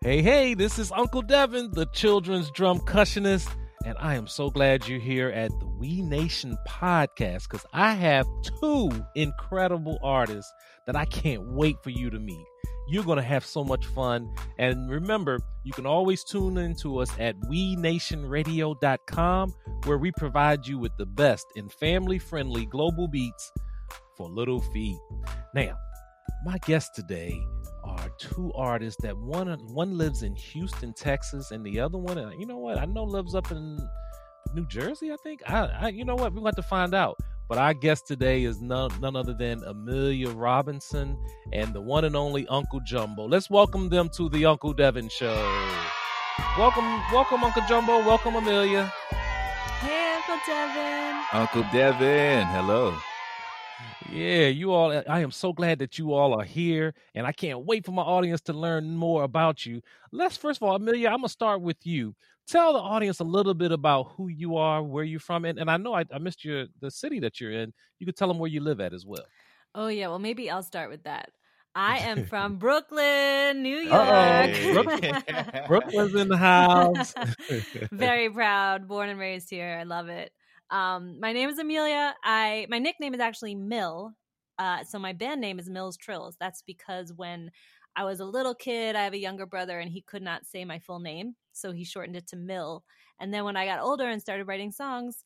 Hey, hey, this is Uncle Devin, the children's drumcussionist, and I am so glad you're here at the We Nation podcast because I have two incredible artists that I can't wait for you to meet. You're going to have so much fun. And remember, you can always tune in to us at WeNationRadio.com, where we provide you with the best in family friendly global beats for little feet. Now, my guests today are two artists that one one lives in Houston, Texas, and the other one, uh, you know what? I know lives up in New Jersey. I think. I, I you know what? We're going to find out. But our guest today is none, none other than Amelia Robinson and the one and only Uncle Jumbo. Let's welcome them to the Uncle Devin Show. Welcome, welcome, Uncle Jumbo. Welcome, Amelia. Hey, Uncle Devin. Uncle Devin, hello. Yeah, you all, eh, I am so glad that you all are here, and I can't wait for my audience to learn more about you. Let's, first of all, Amelia, I'm going to start with you tell the audience a little bit about who you are, where you're from, and, and I know I, I missed your the city that you're in. You could tell them where you live at as well. Oh yeah, well maybe I'll start with that. I am from Brooklyn, New York. Brooklyn. Brooklyn's in the house. Very proud, born and raised here. I love it. Um, my name is Amelia. I my nickname is actually Mill. Uh, so my band name is Mil's Trills. That's because when I was a little kid, I have a younger brother, and he could not say my full name so he shortened it to Mill. And then when I got older and started writing songs,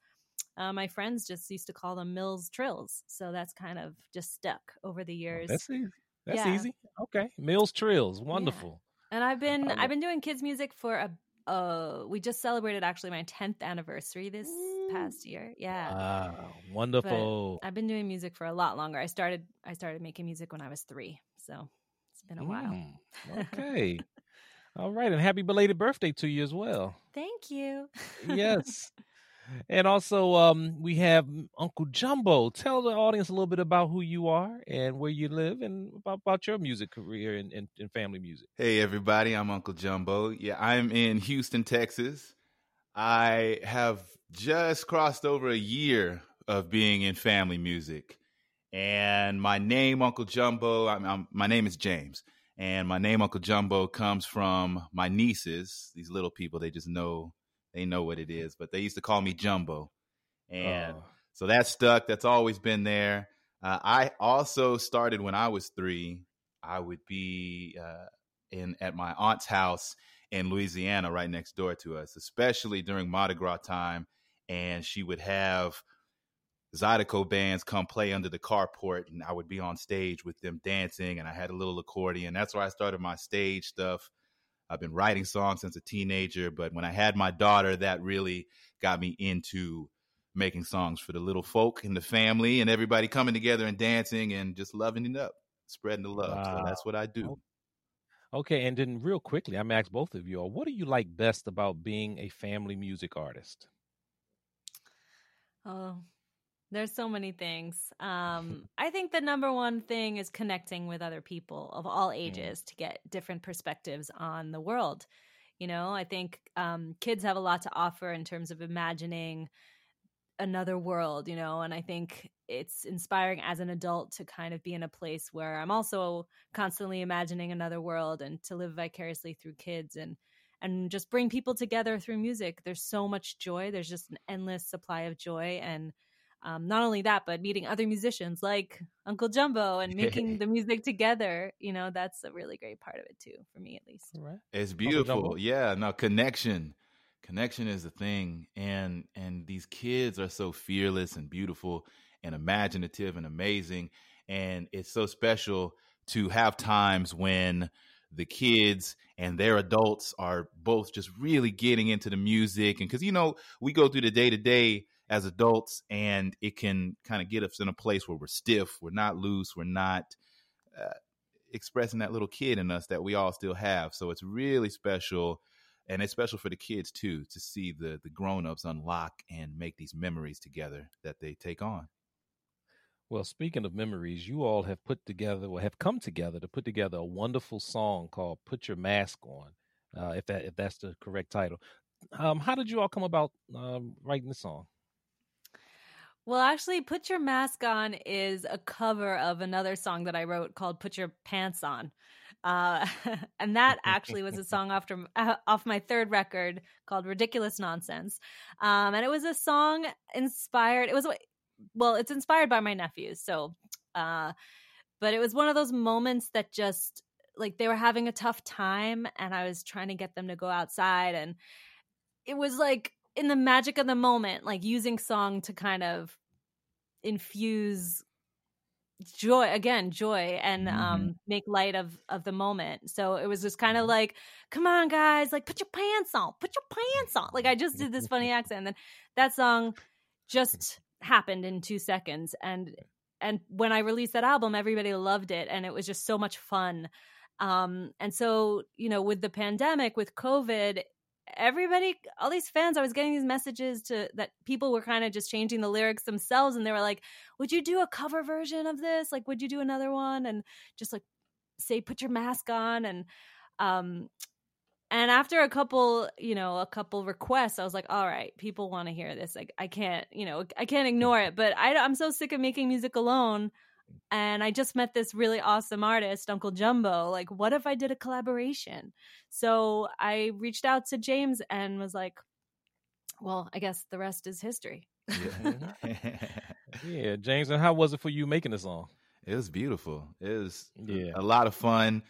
uh, my friends just used to call them Mil's Trills. So that's kind of just stuck over the oh, years. that's easy. That's yeah. easy. Okay, Mil's Trills, wonderful. Yeah. And I've been I've been doing kids music for a. Uh, we just celebrated actually my 10th anniversary this past year. Yeah. Wow, wonderful. But I've been doing music for a lot longer. I started I started making music when I was 3. So it's been a while. Mm, okay. All right, and happy belated birthday to you as well. Thank you. yes. And also, um, we have Uncle Jumbo. Tell the audience a little bit about who you are and where you live, and about, about your music career and, and, and family music. Hey, everybody! I'm Uncle Jumbo. Yeah, I'm in Houston, Texas. I have just crossed over a year of being in family music, and my name, Uncle Jumbo. I'm, I'm, my name is James. And my name, Uncle Jumbo, comes from my nieces. These little people, they just know they know what it is, but they used to call me Jumbo, and oh. so that stuck. That's always been there. Uh, I also started when I was three. I would be uh, in at my aunt's house in Louisiana, right next door to us, especially during Mardi Gras time, and she would have Zydeco bands come play under the carport, and I would be on stage with them dancing, and I had a little accordion. That's where I started my stage stuff. I've been writing songs since a teenager, but when I had my daughter, that really got me into making songs for the little folk in the family and everybody coming together and dancing and just loving it up, spreading the love. Wow. So that's what I do. Okay, and then real quickly, I'm gonna ask both of you all, what do you like best about being a family music artist? Oh, there's so many things. Um, I think the number one thing is connecting with other people of all mm. ages to get different perspectives on the world. You know, I think um, kids have a lot to offer in terms of imagining another world, you know, and I think it's inspiring as an adult to kind of be in a place where I'm also constantly imagining another world and to live vicariously through kids and and just bring people together through music. There's so much joy. There's just an endless supply of joy and um, not only that, but meeting other musicians like Uncle Jumbo and making the music together. You know, that's a really great part of it too, for me at least. Right. It's beautiful. Yeah. No connection. Connection is the thing, and and these kids are so fearless and beautiful and imaginative and amazing, and it's so special to have times when the kids and their adults are both just really getting into the music and because you know we go through the day to day as adults, and it can kind of get us in a place where we're stiff, we're not loose, we're not uh, expressing that little kid in us that we all still have. So it's really special, and it's special for the kids too to see the the grown ups unlock and make these memories together that they take on. Well, speaking of memories, you all have put together, or have come together to put together a wonderful song called "Put Your Mask On." Uh, if that if that's the correct title, um, how did you all come about um, writing the song? Well, actually, Put Your Mask On is a cover of another song that I wrote called Put Your Pants On. Uh, and that actually was a song after uh, off my third record called Ridiculous Nonsense. Um, and it was a song inspired, it was, well, it's inspired by my nephews. So, uh, but it was one of those moments that just like they were having a tough time and I was trying to get them to go outside and it was like in the magic of the moment, like using song to kind of infuse joy again joy and mm-hmm. um make light of of the moment. So it was just kind of like come on guys like put your pants on put your pants on. Like i just did this funny accent and then that song just happened in two seconds and and when i released that album everybody loved it and it was just so much fun. Um and so you know with the pandemic with covid everybody all these fans i was getting these messages to that people were kind of just changing the lyrics themselves and they were like would you do a cover version of this? Like would you do another one? And just like say put your mask on and um and after a couple you know a couple requests i was like all right people want to hear this. Like i can't you know i can't ignore it. But I, i'm so sick of making music alone and I just met this really awesome artist, Uncle Jumbo. Like, what if I did a collaboration? So I reached out to James and was like, well, I guess the rest is history. Yeah, yeah James, and how was it for you making the song? It was beautiful. It was yeah. a lot of fun.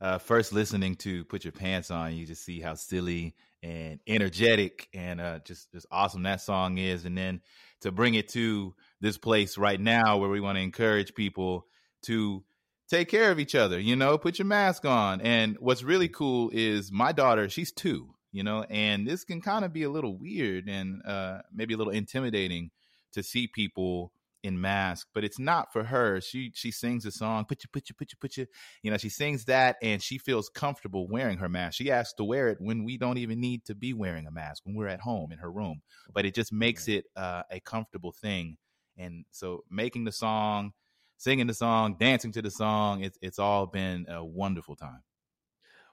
Uh, first listening to "Put Your Pants On," you just see how silly and energetic and uh, just just awesome that song is, and then to bring it to this place right now where we want to encourage people to take care of each other, you know, put your mask on. And what's really cool is my daughter, she's two, you know, and this can kind of be a little weird and uh, maybe a little intimidating to see people in mask, but it's not for her. She she sings a song, put you, put you, put you, put you. You know, she sings that and she feels comfortable wearing her mask. She asks to wear it when we don't even need to be wearing a mask, when we're at home in her room. But it just makes it uh, a comfortable thing. And so making the song, singing the song, dancing to the song, it's it's all been a wonderful time.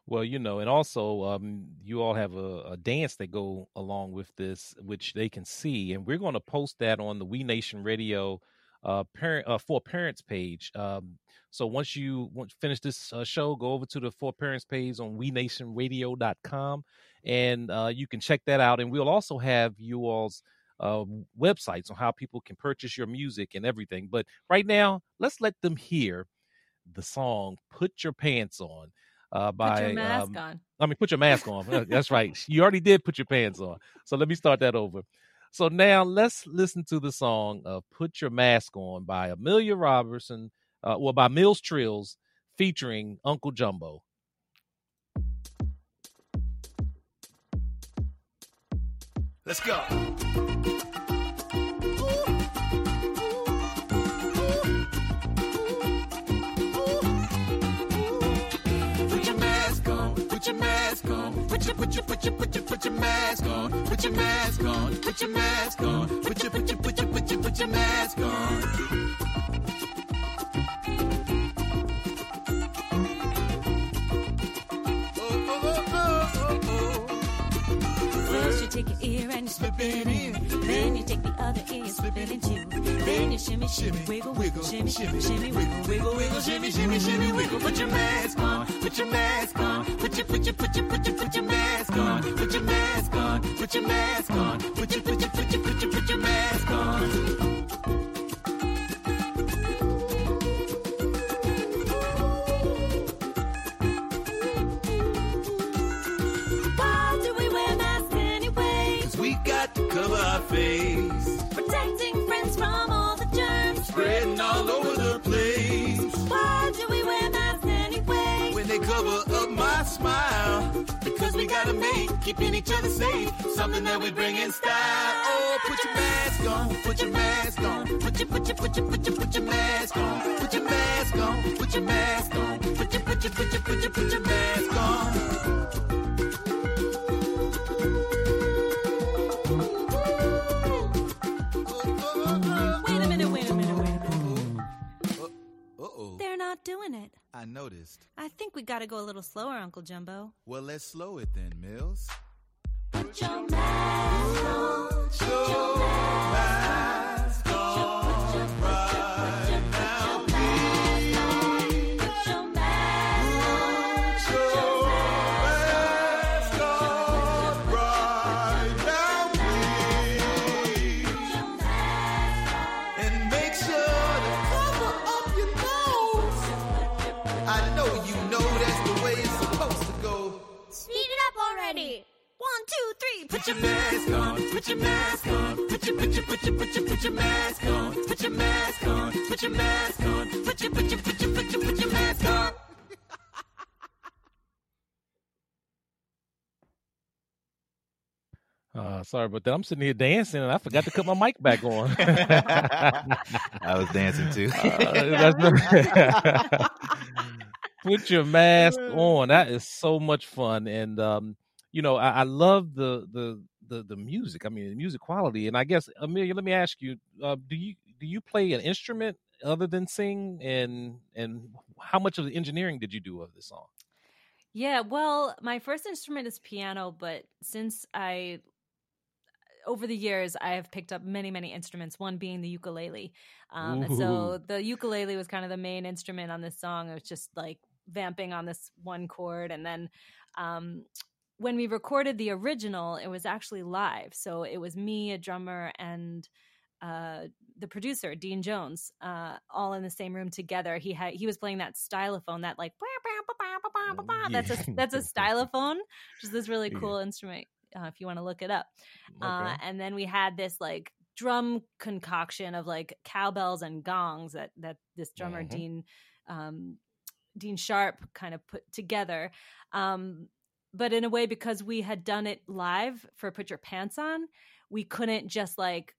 Well, you know, and also um, you all have a, a, dance that go along with this, which they can see, and we're going to post that on the We Nation Radio uh, parent uh, for parents page. Um, so once you finish this uh, show, go over to the for parents page on wenationradio.com, and uh, you can check that out. And we'll also have you all's uh, websites on how people can purchase your music and everything. But right now, let's let them hear the song "Put Your Pants On." uh, by put your mask um, on. I mean, put your mask on. Uh, that's right. You already did put your pants on. So let me start that over. So now let's listen to the song uh, "Put Your Mask On" by Amelia Robertson, uh, well by Mil's Trills, featuring Uncle Jumbo. Let's go. Put your, mask on, put your, mask on, put your, put your, put your mask on. Put your mask on. Put your mask on. Put your, put your, put your, put your, put your mask on. Take your ear and you slip it in. Then you take the other ear and slip it in too. Then you shimmy, shimmy, wiggle, wiggle, shimmy, shimmy, shimmy, wiggle, wiggle, wiggle, shimmy, shimmy, shimmy, wiggle. Put your mask on, put your mask on, put your, put your, put your, put your, put your mask on, put your mask on, put your mask on, put your, put your, put your, put your, put your mask on. Face. Protecting friends from all the germs. Spreading all over the place. Why do we wear masks anyway? When they cover up my smile. Because we gotta make keeping each other safe. Something that we bring in style. Oh, put your mask on, put your mask on. Put your, put your, put your, put your, put your mask on. Put your mask on, put your mask on. Put your, put your, put your, put your, put your mask on. Doing it. I noticed. I think we gotta go a little slower, Uncle Jumbo. Well, let's slow it then, Mills. Put your mask on. Put your mask on. Sorry about that. I'm sitting here dancing and I forgot to cut my mic back on. I was dancing too. Uh, that's- Put your mask on. That is so much fun, and um, you know I, I love the, the the the music. I mean, the music quality. And I guess Amelia, let me ask you: uh, Do you do you play an instrument other than sing? And and how much of the engineering did you do of this song? Yeah, well, my first instrument is piano, but since I over the years I have picked up many many instruments, one being the ukulele. Um and so the ukulele was kind of the main instrument on this song. It was just like vamping on this one chord and then um when we recorded the original, it was actually live. So it was me, a drummer, and uh, the producer Dean Jones, uh, all in the same room together. He had he was playing that stylophone, that like that's a that's a stylophone, which is this really Yeah. cool instrument. Uh, if you want to look it up, uh, and then we had this like drum concoction of like cowbells and gongs that that this drummer Mhm. Dean um, Dean Sharp kind of put together. Um, but in a way, because we had done it live for Put Your Pants On, we couldn't just like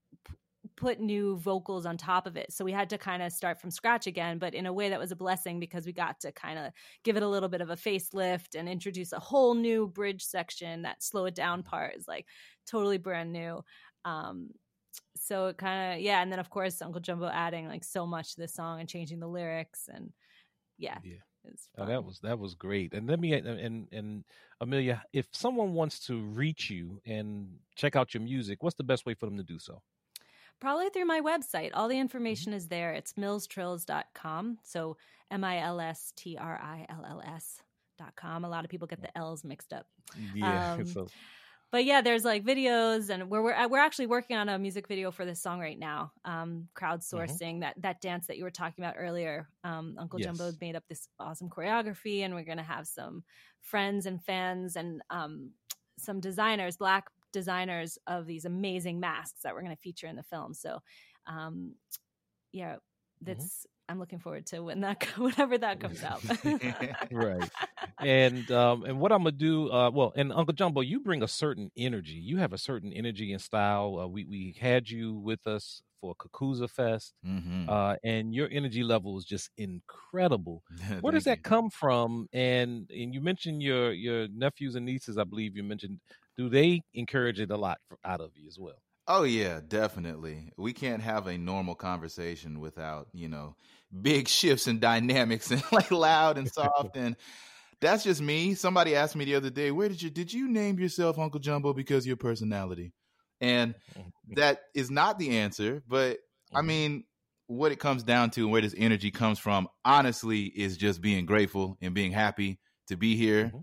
put new vocals on top of it. So we had to kind of start from scratch again. But in a way, that was a blessing because we got to kind of give it a little bit of a facelift and introduce a whole new bridge section. That slow it down part is like totally brand new. Um, so it kind of yeah, and then of course Uncle Jumbo adding like so much to the song and changing the lyrics and yeah, Yeah. Oh, that was that was great. And let me and and, and Amelia, if someone wants to reach you and check out your music, what's the best way for them to do so? Probably through my website. All the information is there. It's milstrills.com. So M I L S T R I L L S dot com. A lot of people get the L's mixed up. Yeah. Um, so But yeah, there's like videos and we're we're, we're actually working on a music video for this song right now. Um crowdsourcing that that dance that you were talking about earlier. Um Uncle Jumbo made up this awesome choreography and we're going to have some friends and fans and um some designers, black designers of these amazing masks that we're going to feature in the film. So um yeah, that's I'm looking forward to when that whenever that comes out. right. And um and what I'm gonna do, uh well, and Uncle Jumbo, you bring a certain energy. You have a certain energy and style. Uh, we we had you with us for Kakuza Fest, hmm uh, and your energy level is just incredible. Where does Thank that come from? And and you mentioned your your nephews and nieces, I believe you mentioned. Do they encourage it a lot out of you as well? Oh yeah, definitely. We can't have a normal conversation without, you know, big shifts and dynamics and like loud and soft and that's just me. Somebody asked me the other day, "Where did you did you name yourself Uncle Jumbo because of your personality?" And that is not the answer, but I Mhm. mean, what it comes down to and where this energy comes from, honestly, is just being grateful and being happy to be here.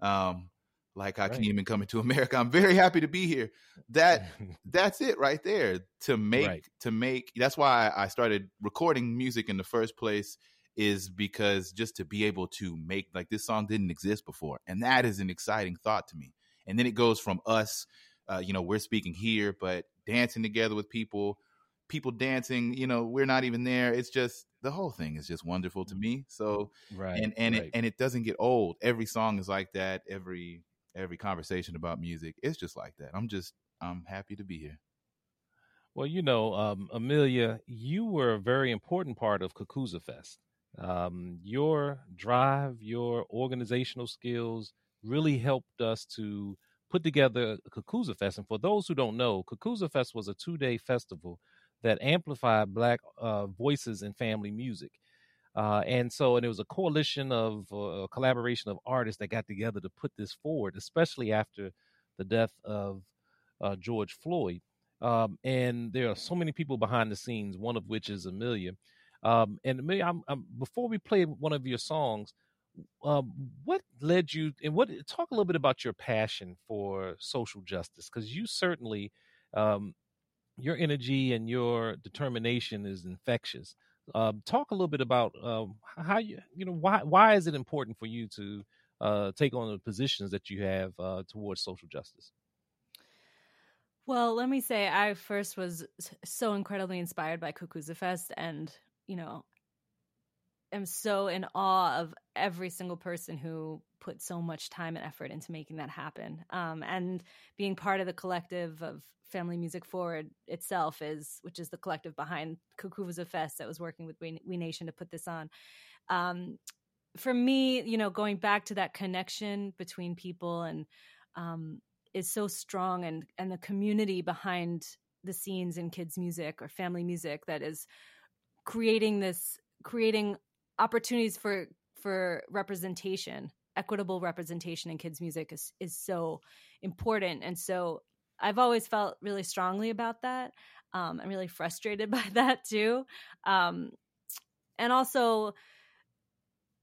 Um, like I can even coming to America. I'm very happy to be here. That that's it right there. To make Right. to make that's why I started recording music in the first place is because just to be able to make like this song didn't exist before. And that is an exciting thought to me. And then it goes from us, uh, you know, we're speaking here, but dancing together with people, people dancing, you know, we're not even there. It's just the whole thing is just wonderful to me. So right. and and right. it and it doesn't get old. Every song is like that. Every every conversation about music, it's just like that. I'm just I'm happy to be here. Well, you know, um, Amelia, you were a very important part of Kakuza Fest. Um, your drive, your organizational skills really helped us to put together Kakuza Fest. And for those who don't know, Kakuza Fest was a two day festival that amplified Black uh, voices in family music. Uh, and so, and it was a coalition of uh, a collaboration of artists that got together to put this forward, especially after the death of uh, George Floyd. Um, and there are so many people behind the scenes, one of which is Amelia. Um, and Amelia, I'm, I'm, before we play one of your songs, um, what led you and what talk a little bit about your passion for social justice? Because you certainly, um, your energy and your determination is infectious. Um, talk a little bit about um, how you you know why why is it important for you to uh, take on the positions that you have uh, towards social justice? Well, let me say, I first was so incredibly inspired by Kokuza Fest, and you know, am so in awe of every single person who put so much time and effort into making that happen. Um, and being part of the collective of Family Music Forward itself is, which is the collective behind Kokuza Fest that was working with We, we Nation to put this on. Um, for me, you know, going back to that connection between people and um, is so strong, and and the community behind the scenes in kids' music or family music that is creating this creating opportunities for for representation equitable representation in kids music is is so important. And so i've always felt really strongly about that. Um, i'm really frustrated by that too. Um, and also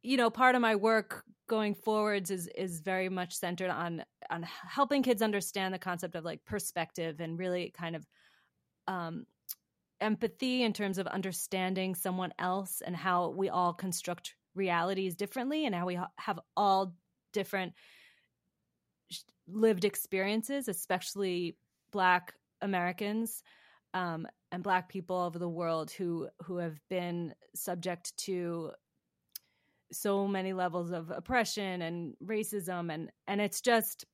you know part of my work going forwards is is very much centered on on helping kids understand the concept of like perspective and really kind of um, empathy in terms of understanding someone else and how we all construct realities differently and how we have all different lived experiences, especially Black Americans um, and Black people over the world who who have been subject to so many levels of oppression and racism. And and it's just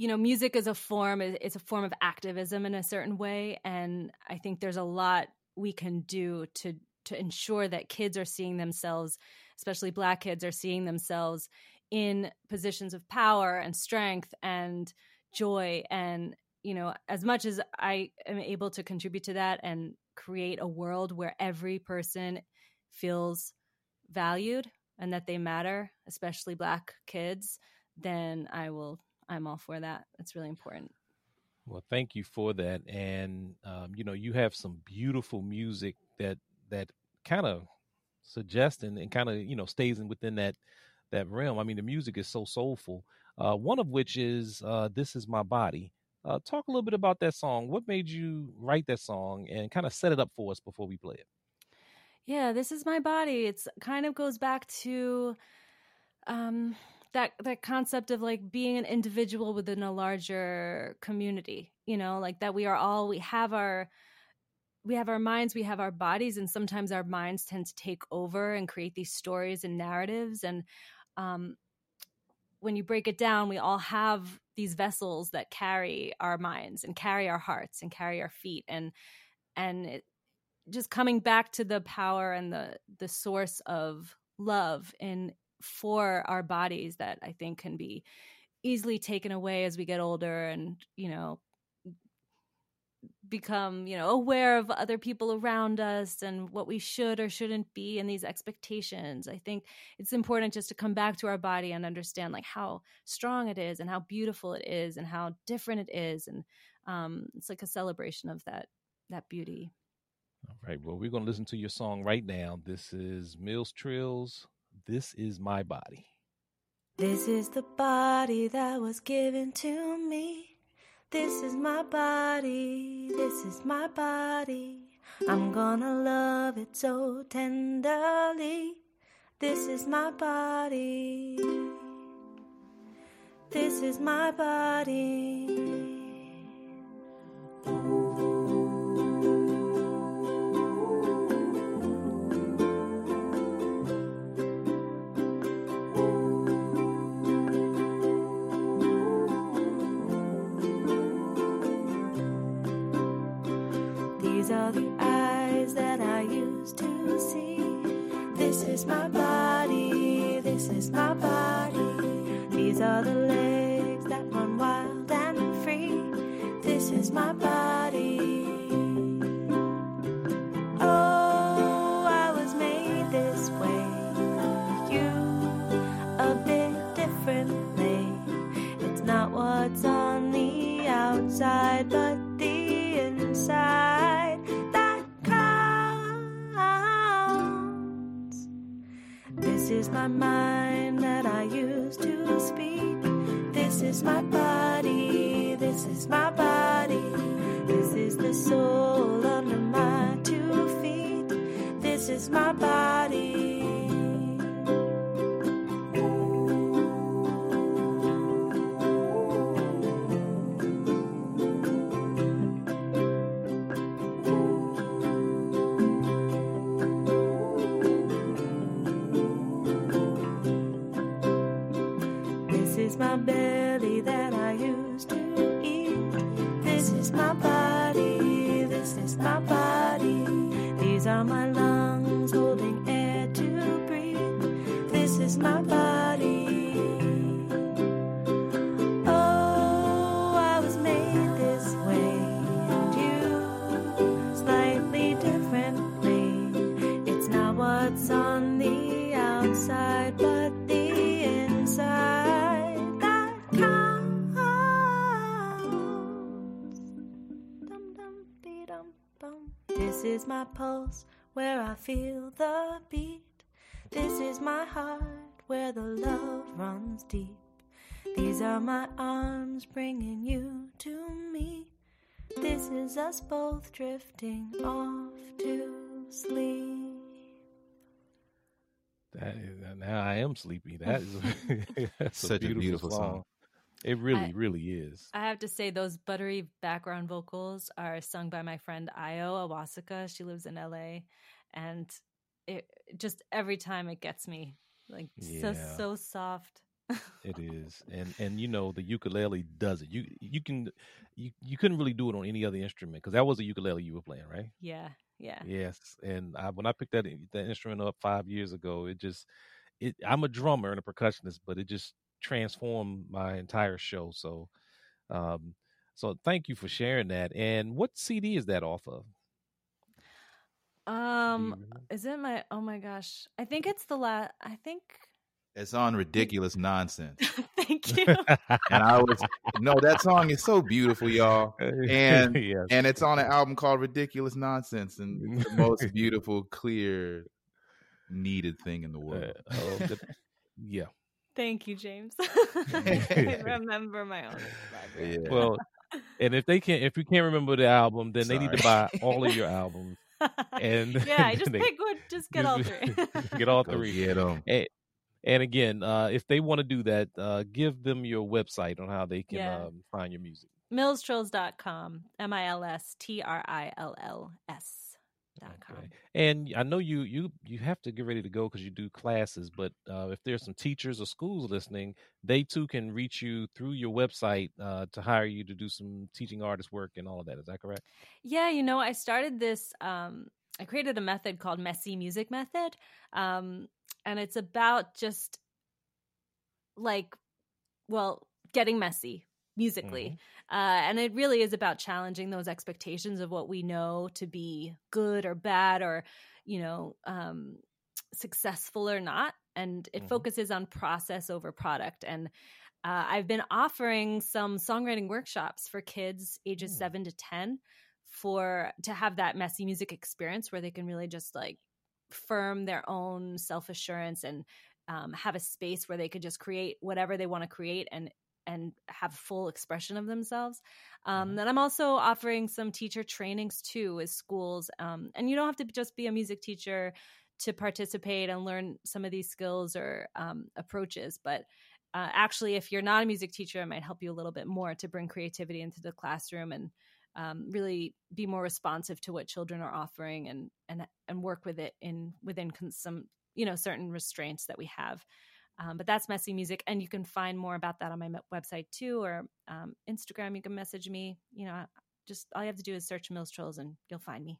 you know music is a form it's a form of activism in a certain way and i think there's a lot we can do to to ensure that kids are seeing themselves especially black kids are seeing themselves in positions of power and strength and joy. And you know as much as i am able to contribute to that and create a world where every person feels valued and that they matter especially black kids then i will I'm all for that. It's really important. Well, thank you for that. And um, you know, you have some beautiful music that that kind of suggests and, and kind of you know stays in within that that realm. I mean, the music is so soulful. Uh, one of which is uh, "This Is My Body." Uh, talk a little bit about that song. What made you write that song, and kind of set it up for us before we play it? Yeah, "This Is My Body." It's kind of goes back to um, that that concept of like being an individual within a larger community you know like that we are all we have our we have our minds we have our bodies and sometimes our minds tend to take over and create these stories and narratives. And um when you break it down we all have these vessels that carry our minds and carry our hearts and carry our feet. And and it, just coming back to the power and the the source of love in for our bodies that I think can be easily taken away as we get older and, you know, become, you know, aware of other people around us and what we should or shouldn't be and these expectations. I think it's important just to come back to our body and understand like how strong it is and how beautiful it is and how different it is and um it's like a celebration of that that beauty. All right. Well, we're going to listen to your song right now. This is Mil's Trills this is my body. This is the body that was given to me. This is my body. This is my body. I'm gonna love it so tenderly. This is my body. This is my body. My body. These are the legs that run wild and free. This is my body. Oh, I was made this way. You a bit differently. It's not what's on the outside, but the inside. This is my mind This is my body, this is my body. This is the soul under my two feet. This is my body. Feel the beat. This is my heart where the love runs deep. These are my arms bringing you to me. This is us both drifting off to sleep. That is now I am sleepy. That is that's Such a beautiful song. It really, I- really is. I have to say, those buttery background vocals are sung by my friend Io Awasaka. She lives in LA. And it just every time it gets me like so, Yeah. so soft. It is, and and you know the ukulele does it. You you can you you couldn't really do it on any other instrument because that was a ukulele you were playing, right? yeah, yeah. Yes, and I, when I picked that that instrument up five years ago, it just it. I'm a drummer and a percussionist, but it just transformed my entire show. So, um, so thank you for sharing that. And what CD is that off of? Do you Um, is it my? Oh my gosh, I think it's the last. I think. It's on ridiculous nonsense. Thank you. And I was no, that song is so beautiful, y'all. And- yes. And it's on an album called Ridiculous Nonsense, and the most beautiful, clear, needed thing in the Uh, world. oh, the- yeah. Thank you, James. I remember my own. Yeah. Well, and if they can't, if you can't remember the album, then they need to buy all of your albums. And yeah, just they- pick one. Just get all three. get all Go three. get 'em. And again, uh, if they want to do that, uh, give them your website on how they can Yeah. um, find your music. Milstrills.com. M I L S T R I L L S. Okay. And I know you you you have to get ready to go because you do classes. But uh, if there's some teachers or schools listening, they too can reach you through your website uh, to hire you to do some teaching artist work and all of that. Is that correct? Yeah, you know, I started this. Um, I created a method called Messy Music Method, um, and it's about just like, well, getting messy musically, uh, and it really is about challenging those expectations of what we know to be good or bad, or you know, um, successful or not, and it Mhm. focuses on process over product and. Uh, I've been offering some songwriting workshops for kids ages Mm. seven to ten for to have that messy music experience where they can really just like firm their own self assurance and um, have a space where they could just create whatever they want to create and and have full expression of themselves. Um, Mhm. Then I'm also offering some teacher trainings too as schools, um, and you don't have to just be a music teacher to participate and learn some of these skills or um, approaches, but uh, actually, if you're not a music teacher, it might help you a little bit more to bring creativity into the classroom and um, really be more responsive to what children are offering and and and work with it in within some you know certain restraints that we have. Um, but that's messy music, and you can find more about that on my website too, or um, Instagram. You can message me. You know, just all you have to do is search Mills Trolls, and you'll find me.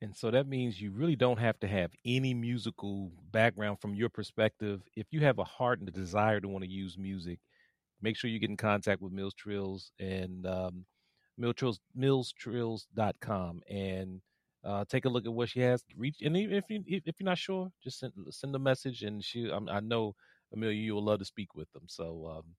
And so that means you really don't have to have any musical background from your perspective. If you have a heart and a desire to want to use music, make sure you get in contact with Mil's Trills and um, Mil's Trills, milstrills.com and uh, take a look at what she has. Reach and if you if you're not sure, just send send a message and she. I'm, I know Amelia, you will love to speak with them. So um,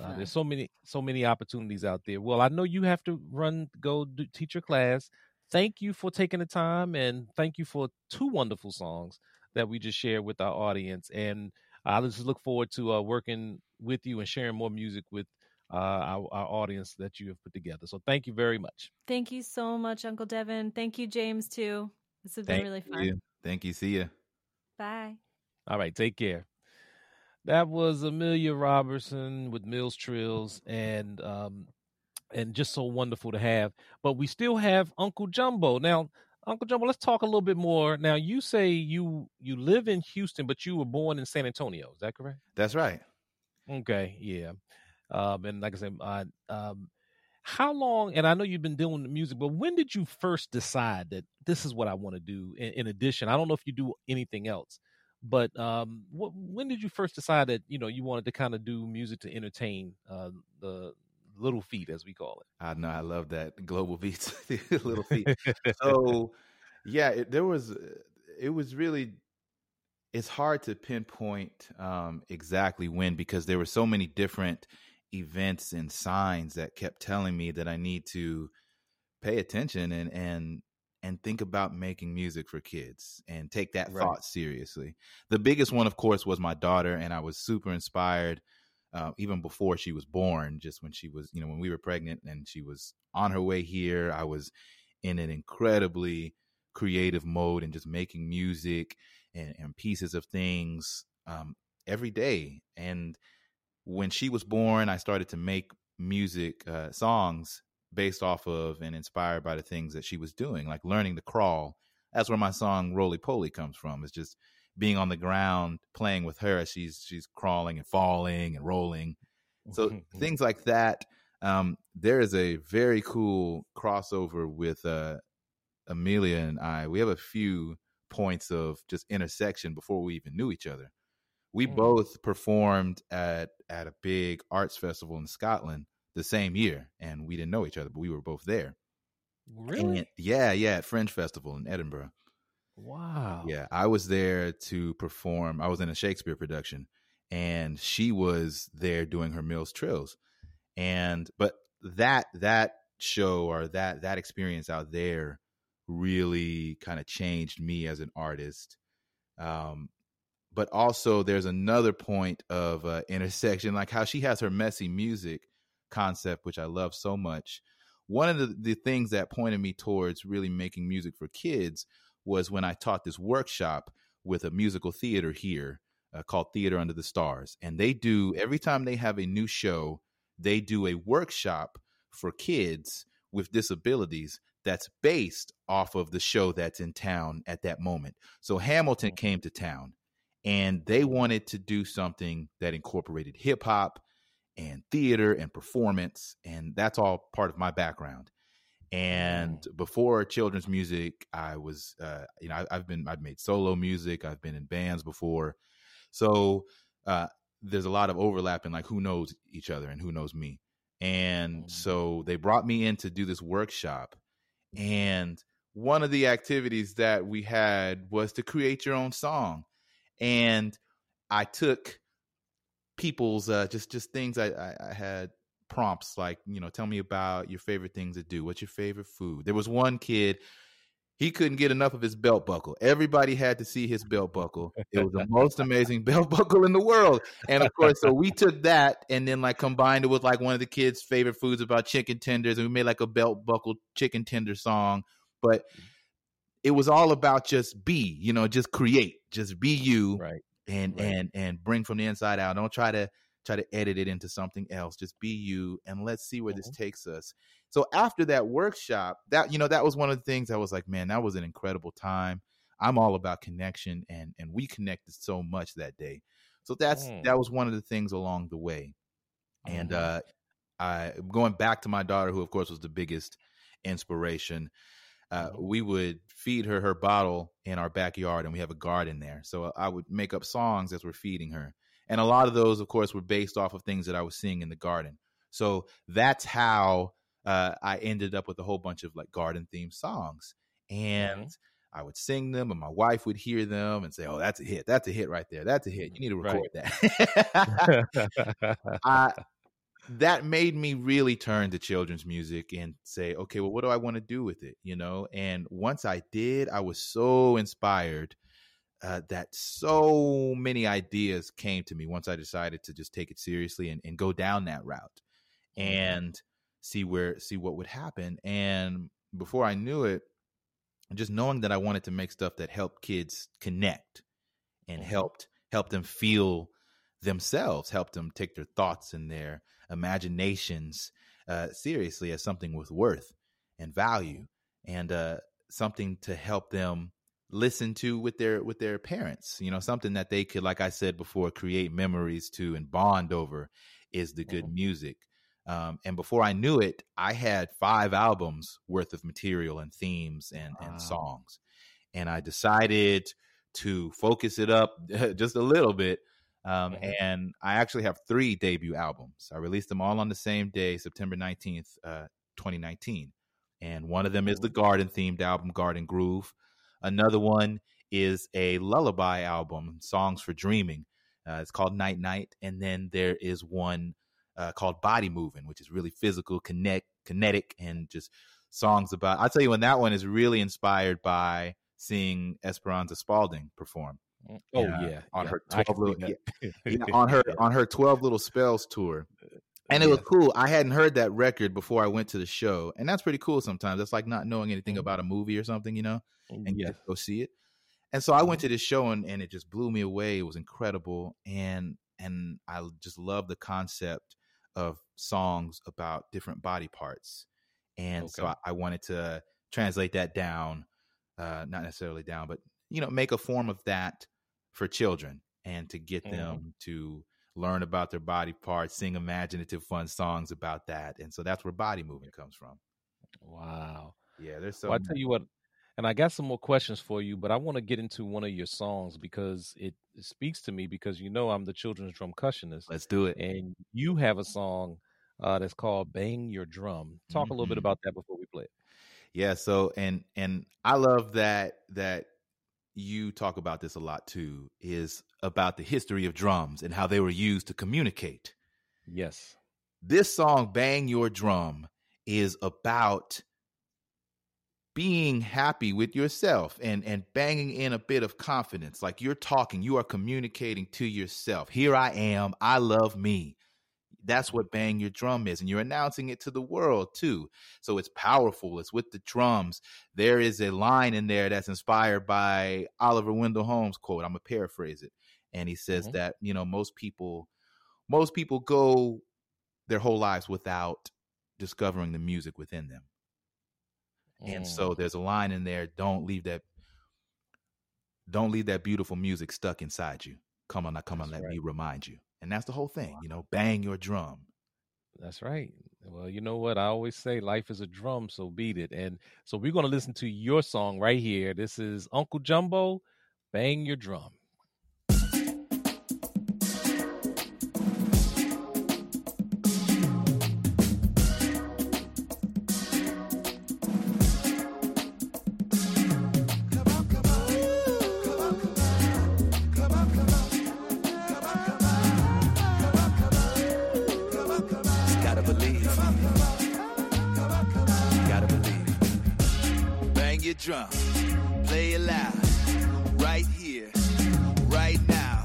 uh, there's so many so many opportunities out there. Well, I know you have to run go do, teach your class. Thank you for taking the time and thank you for two wonderful songs that we just shared with our audience. And I just look forward to uh, working with you and sharing more music with uh, our, our audience that you have put together. So thank you very much. Thank you so much, Uncle Devin. Thank you, James, too. This has been really fun. you. Thank you. See ya. Bye. All right, take care. That was Amelia Robertson with Mil's Trills, and um, and just so wonderful to have. But we still have Uncle Jumbo now. Uncle Jumbo, let's talk a little bit more. Now, you say you you live in Houston, but you were born in San Antonio. Is that correct? That's right. Okay, yeah. Um, and like I said, uh, um, how long? And I know you've been doing the music, but when did you first decide that this is what I want to do? In, in addition, I don't know if you do anything else, but um, what, when did you first decide that you know you wanted to kind of do music to entertain uh, the little feet, as we call it? I know. I love that global beats, little feet. so, yeah, it, there was. It was really. It's hard to pinpoint um, exactly when because there were so many different events and signs that kept telling me that I need to pay attention and and and think about making music for kids and take that Right. thought seriously. The biggest one, of course, was my daughter, and I was super inspired uh, even before she was born. Just when she was, you know, when we were pregnant and she was on her way here, I was in an incredibly creative mode and just making music and, and pieces of things um, every day. And when she was born, I started to make music uh, songs based off of and inspired by the things that she was doing, like learning to crawl. That's where my song "Roly Poly" comes from. It's just being on the ground, playing with her as she's she's crawling and falling and rolling. So things like that. Um, there is a very cool crossover with uh, Amelia and I. We have a few points of just intersection before we even knew each other. We Mm. both performed at at a big arts festival in Scotland the same year, and we didn't know each other, but we were both there. really? And- yeah, yeah, at Fringe Festival in Edinburgh. wow. Yeah, I was there to perform. I was in a Shakespeare production, and she was there doing her Mil's Trills. And but that that show or that that experience out there really kind of changed me as an artist. Um, but also there's another point of uh, intersection, like how she has her messy music concept, which I love so much. One of the, the things that pointed me towards really making music for kids was when I taught this workshop with a musical theater here uh, called Theater Under the Stars. And they do, every time they have a new show, they do a workshop for kids with disabilities that's based off of the show that's in town at that moment. So Hamilton came to town and they wanted to do something that incorporated hip hop and theater and performance. And that's all part of my background. And before children's music, I was, uh, you know, I, I've been, I've made solo music, I've been in bands before. So uh, there's a lot of overlap in like who knows each other and who knows me. And Mhm. so they brought me in to do this workshop. And one of the activities that we had was to create your own song. And I took people's uh, just just things I, I, I had prompts like you know tell me about your favorite things to do. What's your favorite food? There was one kid he couldn't get enough of his belt buckle. Everybody had to see his belt buckle. It was the most amazing belt buckle in the world. And of course so we took that and then like combined it with like one of the kids favorite foods about chicken tenders and we made like a belt buckle chicken tender song. But it was all about just be you know just create just be you. Right. And Right. and and bring from the inside out. Don't try to try to edit it into something else. Just be you, and let's see where this Mm-hmm. takes us. So after that workshop, that you know that was one of the things I was like, man, that was an incredible time. I'm all about connection, and and we connected so much that day. So that's Mm. that was one of the things along the way. And Mhm. uh, I going back to my daughter, who of course was the biggest inspiration. Uh, Mhm. we would feed her her bottle in our backyard, and we have a garden there. So I would make up songs as we're feeding her, and a lot of those, of course, were based off of things that I was seeing in the garden. So that's how uh, I ended up with a whole bunch of like garden themed songs, and I would sing them, and my wife would hear them and say, "Oh, that's a hit! That's a hit right there! That's a hit! You need to Right. record that." I that made me really turn to children's music and say, okay, well, what do I want to do with it? You know, and once I did, I was so inspired uh, that so many ideas came to me once I decided to just take it seriously and, and go down that route and see where see what would happen. And before I knew it, just knowing that I wanted to make stuff that helped kids connect and helped help them feel themselves, help them take their thoughts and their imaginations uh, seriously as something with worth and value, and uh, something to help them listen to with their with their parents. You know, something that they could, like I said before, create memories to and bond over is the good music. Um, and before I knew it, I had five albums worth of material and themes and, and songs. And I decided to focus it up just a little bit. Um, Mhm. And I actually have three debut albums. I released them all on the same day, September 19th, uh, 2019. And one of them is the garden themed album, Garden Groove. Another one is a lullaby album, Songs for Dreaming. Uh, it's called Night Night. And then there is one uh, called Body Moving, which is really physical, connect, kinetic, and just songs about. I'll tell you when that one is really inspired by seeing Esperanza Spalding perform Oh Yeah, yeah, on yeah, her 12 little- yeah, on her on her 12 little spells tour. And it was cool. I hadn't heard that record before I went to the show. And that's pretty cool sometimes. It's like not knowing anything Mhm. about a movie or something, you know, and you just go see it. And so I went to this show and, and it just blew me away. It was incredible. And and I just love the concept of songs about different body parts. And so I, I wanted to translate that down, uh, not necessarily down, but you know, make a form of that for children and to get Mhm. them to learn about their body parts, sing imaginative, fun songs about that. And so that's where body moving comes from. Wow. Yeah, there's so well, I tell you what, and I got some more questions for you, but I want to get into one of your songs because it, it speaks to me because you know I'm the children's drumcussionist, let's do it. and you have a song uh, that's called "Bang Your Drum." Talk a little bit Mhm. about that before we play it. Yeah, so and and I love that that you talk about this a lot too is about the history of drums and how they were used to communicate. Yes. This song Bang Your Drum is about being happy with yourself and and banging in a bit of confidence like you're talking you are communicating to yourself here i am i love me that's what bang your drum is and you're announcing it to the world too so it's powerful it's with the drums there is a line in there that's inspired by oliver wendell holmes quote i'm gonna paraphrase it and he says Mhm. that you know most people most people go their whole lives without discovering the music within them and Mm. so there's a line in there don't leave that don't leave that beautiful music stuck inside you come on now come on That's let right. me remind you and that's the whole thing you know bang your drum That's right. Well, you know what? I always say life is a drum, so beat it. And so we're going to listen to your song right here. This is Uncle Jumbo, Bang Your Drum. Drum. Play it loud. Right here. Right now.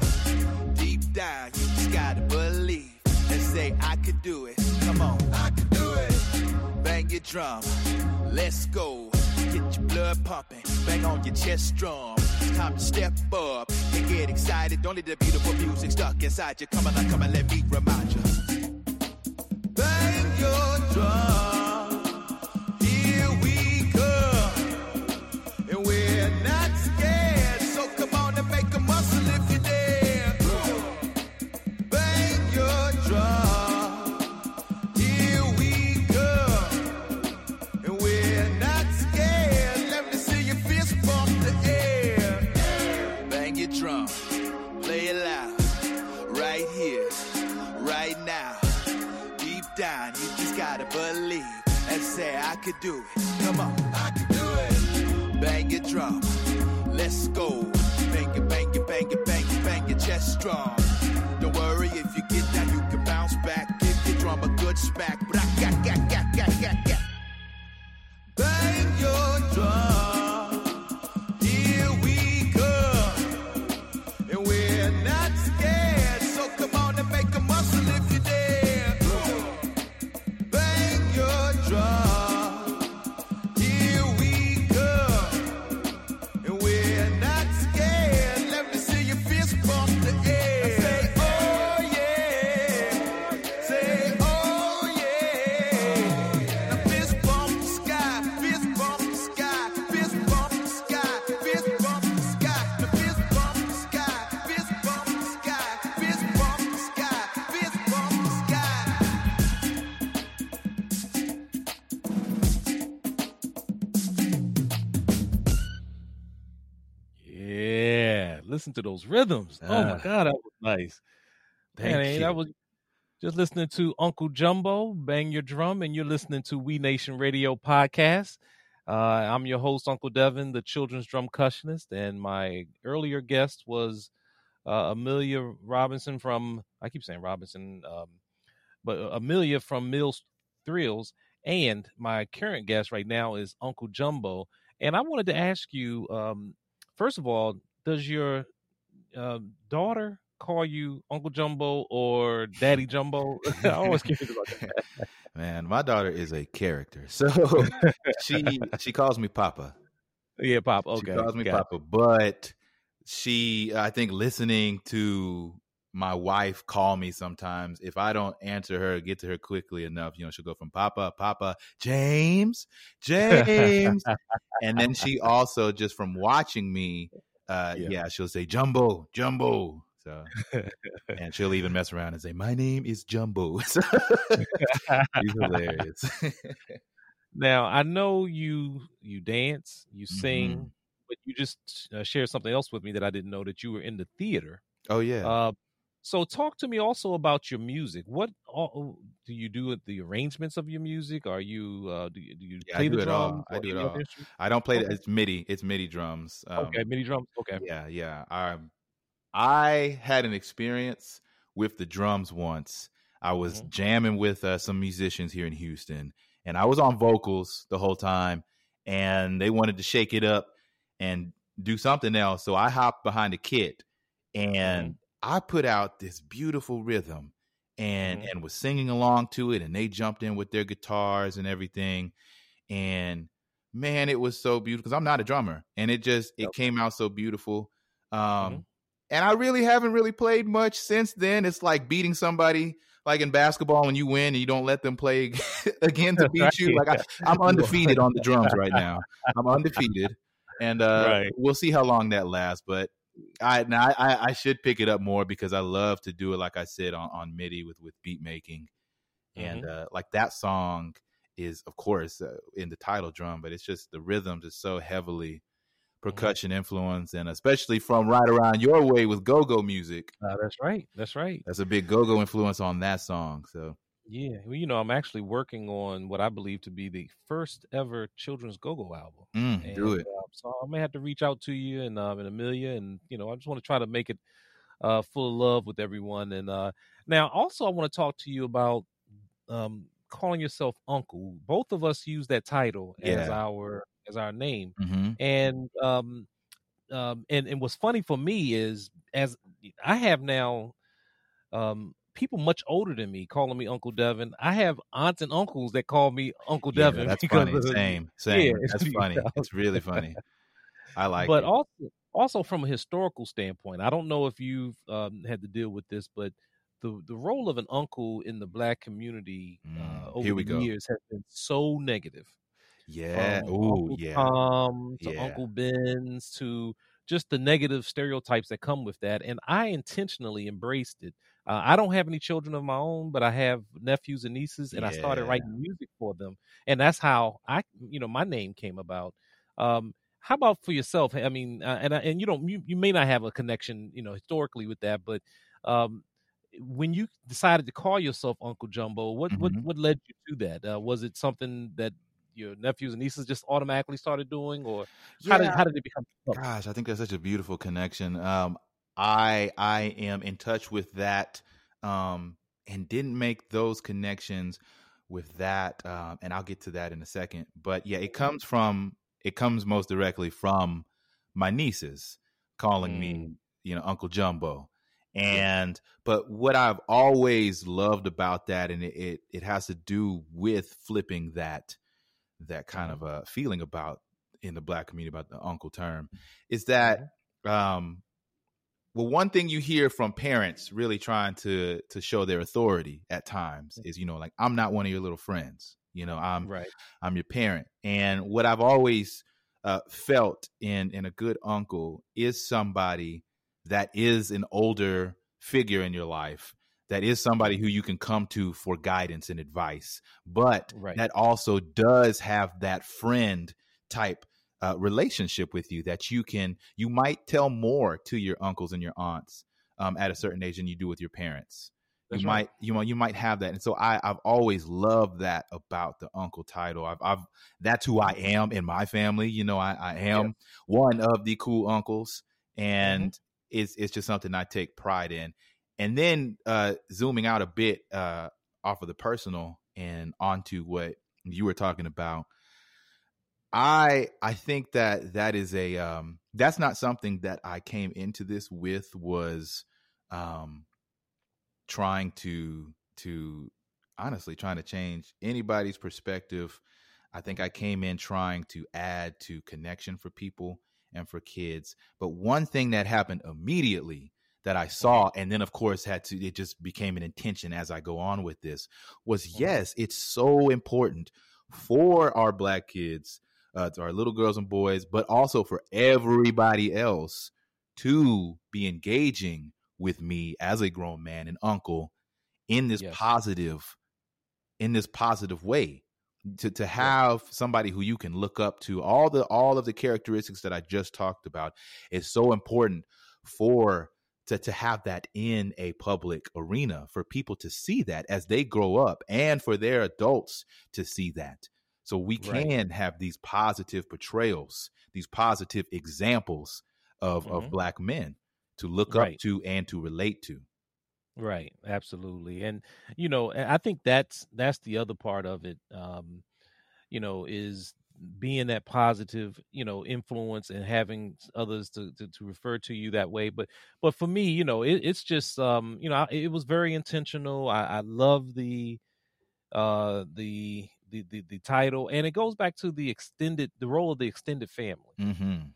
Deep down, you just gotta believe. And say, I could do it. Come on. I could do it. Bang your drum. Let's go. Get your blood pumping. Bang on your chest drum. It's time to step up and get excited. Don't let the beautiful music stuck inside you. Come on, now, come on, let me remind you. Listen to those rhythms. oh my Ah. god, that was nice. Thank. That was just listening to Uncle Jumbo bang your drum, and you're listening to We Nation Radio podcast. Uh, I'm your host, Uncle Devin, the children's drumcussionist, and my earlier guest was uh, Amelia Robinson from I keep saying Robinson, um, but Amelia from Mil's Trills, and my current guest right now is Uncle Jumbo. And I wanted to ask you, um, first of all, does your uh, daughter call you Uncle Jumbo or Daddy Jumbo? I always curious about that. Man, my daughter is a character. So she she calls me Papa. Yeah, Pop. Okay, She calls me got it. Papa, but she I think listening to my wife call me sometimes if I don't answer her, get to her quickly enough, you know, she'll go from Papa, Papa, James, James, and then she also just from watching me, uh, Yeah. yeah. she'll say Jumbo, Jumbo. So, and she'll even mess around and say, "My name is Jumbo." So, hilarious. Now I know you you dance, you sing, Mhm. but you just uh, shared something else with me that I didn't know that you were in the theater. oh yeah. Uh, so talk to me also about your music. What all, do you do with the arrangements of your music? Are you uh, do you, do you Yeah, I play do the drums? I do it all. I don't play okay. the it's MIDI. It's MIDI drums. Um, okay, MIDI drums. Okay, Yeah, yeah. Um, I had an experience with the drums once. I was Mhm. jamming with uh, some musicians here in Houston, and I was on vocals the whole time, and they wanted to shake it up and do something else. So I hopped behind a kit, and I put out this beautiful rhythm, and Mhm. and was singing along to it, and they jumped in with their guitars and everything, and man, it was so beautiful because I'm not a drummer, and it just it Yep. came out so beautiful. Um, Mhm. and I really haven't really played much since then. It's like beating somebody like in basketball when you win and you don't let them play again to beat you. Like I, I'm undefeated on the drums right now. I'm undefeated, and uh, Right. we'll see how long that lasts. But I now I, I should pick it up more because I love to do it. Like I said on on MIDI with with beat making, and uh, like that song is of course uh, in the title drum, but it's just the rhythms is so heavily percussion influence, and especially from right around your way with go go music. Uh, that's right. That's right. That's a big go go influence on that song. So Yeah, well, you know, I'm actually working on what I believe to be the first ever children's go-go album. mm, And, do it. uh, so I may have to reach out to you and um, and Amelia, and you know, I just want to try to make it uh, full of love with everyone. And uh, now, also, I want to talk to you about um, calling yourself uncle. Both of us use that title as our as our name, hmm and um, um, and and what's funny for me is as I have now um people much older than me calling me Uncle Devin. I have aunts and uncles that call me Uncle Yeah, Devin. that's funny. of- Same, same. Yeah, that's funny. wild. It's really funny. I like but it. also also from a historical standpoint, I don't know if you've um, had to deal with this, but the the role of an uncle in the black community uh, Mm, over the go. years has been so negative. yeah. from Ooh, Uncle yeah. Tom to Yeah. Uncle Ben's to just the negative stereotypes that come with that. And I intentionally embraced it. Uh, I don't have any children of my own, but I have nephews and nieces, and I started writing music for them. And that's how I, you know, my name came about. Um, how about for yourself? I mean, uh, and I- and you don't, you, you may not have a connection, you know, historically with that, but um, when you decided to call yourself Uncle Jumbo, what what Mhm. what led you to that? Uh, was it something that your nephews and nieces just automatically started doing, or how did how did it become? Gosh, I think that's such a beautiful connection. Um, I I am in touch with that, um, and didn't make those connections with that, um, and I'll get to that in a second. But yeah, it comes from it comes most directly from my nieces calling me, you know, Uncle Jumbo. And but what I've always loved about that, and it, it it has to do with flipping that that kind of a feeling about in the black community about the uncle term is that um well one thing you hear from parents really trying to to show their authority at times is you know like i'm not one of your little friends you know i'm Right. i'm your parent and what i've always uh, felt in in a good uncle is somebody that is an older figure in your life that is somebody who you can come to for guidance and advice but Right. that also does have that friend type uh, relationship with you that you can you might tell more to your uncles and your aunts um, at a certain age than you do with your parents. That's you right. might you know you might have that, and so I I've always loved that about the uncle title. I've I've that's who I am in my family. You know, I I am one of the cool uncles, and it's it's just something I take pride in. And then uh, zooming out a bit uh, off of the personal and onto what you were talking about, I I think that that is a um, that's not something that I came into this with was um, trying to to honestly trying to change anybody's perspective. I think I came in trying to add to connection for people and for kids. But one thing that happened immediately that I saw, and then of course had to, it just became an intention as I go on with this, was yes, it's so important for our black kids, uh, to our little girls and boys, but also for everybody else to be engaging with me as a grown man and uncle in this Yes. positive, in this positive way. To to have somebody who you can look up to all the all of the characteristics that I just talked about is so important for to to have that in a public arena for people to see that as they grow up and for their adults to see that so we Right. can have these positive portrayals these positive examples of Mhm. of black men to look Right. up to and to relate to Right, absolutely. And you know, I think that's that's the other part of it. Um, you know, is being that positive, you know, influence and having others to, to to refer to you that way. But but for me, you know, it, it's just um, you know, I- it was very intentional. I, I love the uh the the, the the title and it goes back to the extended the role of the extended family. Mm-hmm.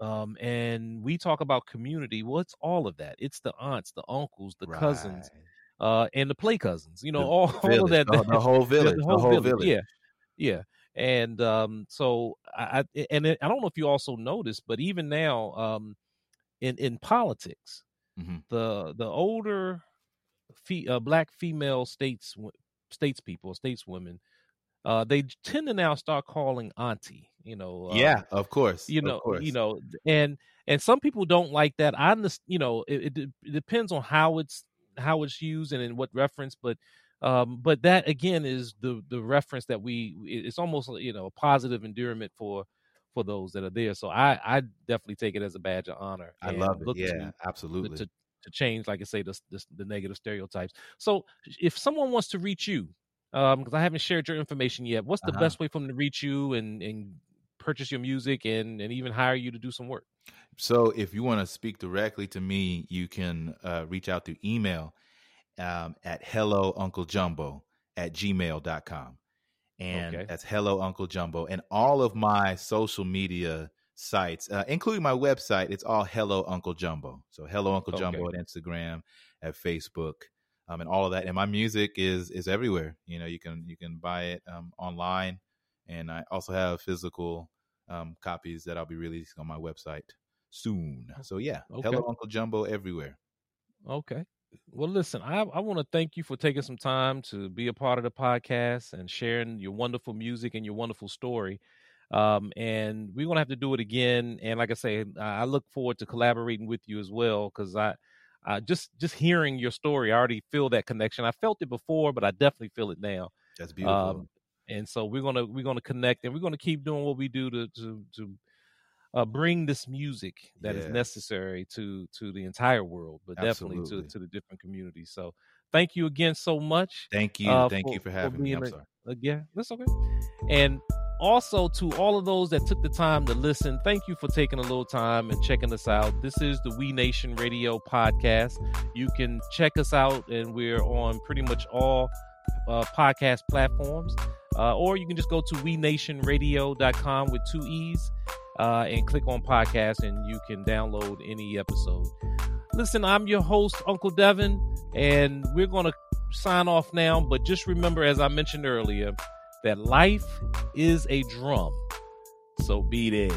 um and we talk about community. Well it's all of that. It's the aunts the uncles the cousins uh and the play cousins you know The all, all of that the, the whole village the, the whole, village, yeah yeah. And um so i, I and it, i don't know if you also noticed but even now um in in politics Mhm. the the older fe- uh, black female states statespeople stateswomen uh they tend to now start calling auntie you know uh, yeah of course you of know course. you know and and some people don't like that i understand you know it, it, it depends on how it's how it's used and in what reference but um but that again is the the reference that we it's almost you know a positive endearment for for those that are there so i i definitely take it as a badge of honor I love it. Yeah, to, absolutely. to to change like i say the, the the negative stereotypes so if someone wants to reach you um because i haven't shared your information yet what's the Uh-huh. best way for them to reach you and and purchase your music and and even hire you to do some work So if you want to speak directly to me, you can uh, reach out through email um, at hello uncle jumbo at gmail.com. And Okay. that's hello uncle jumbo. And all of my social media sites, uh, including my website, it's all hello uncle jumbo. So hello uncle jumbo Okay. at Instagram, at Facebook. Um, and all of that, and my music is is everywhere. You know, you can you can buy it um, online, and I also have physical um, copies that I'll be releasing on my website soon. So yeah, Okay. hello Uncle Jumbo everywhere. Okay. Well, listen, I, I want to thank you for taking some time to be a part of the podcast and sharing your wonderful music and your wonderful story. Um, and we're gonna have to do it again. And like I say, I I look forward to collaborating with you as well because I, I just just hearing your story, I already feel that connection. I felt it before, but I definitely feel it now. That's beautiful. Um, and so we're gonna we're gonna connect and we're gonna keep doing what we do to to to uh, bring this music that is Yeah. necessary to to the entire world, but definitely to to the different communities. So thank you again so much. Thank you, uh, thank for- you for for having me. I'm sorry. Again, that's okay. And also to all of those that took the time to listen, thank you for taking a little time and checking us out. This is the We Nation Radio podcast. You can check us out, and we're on pretty much all uh, podcast platforms. Uh, or you can just go to we nation wenationradio.com with two E's uh, and click on podcast, and you can download any episode. Listen, I'm your host, Uncle Devin, and we're going to sign off now. But just remember, as I mentioned earlier, that life is a drum. So beat it.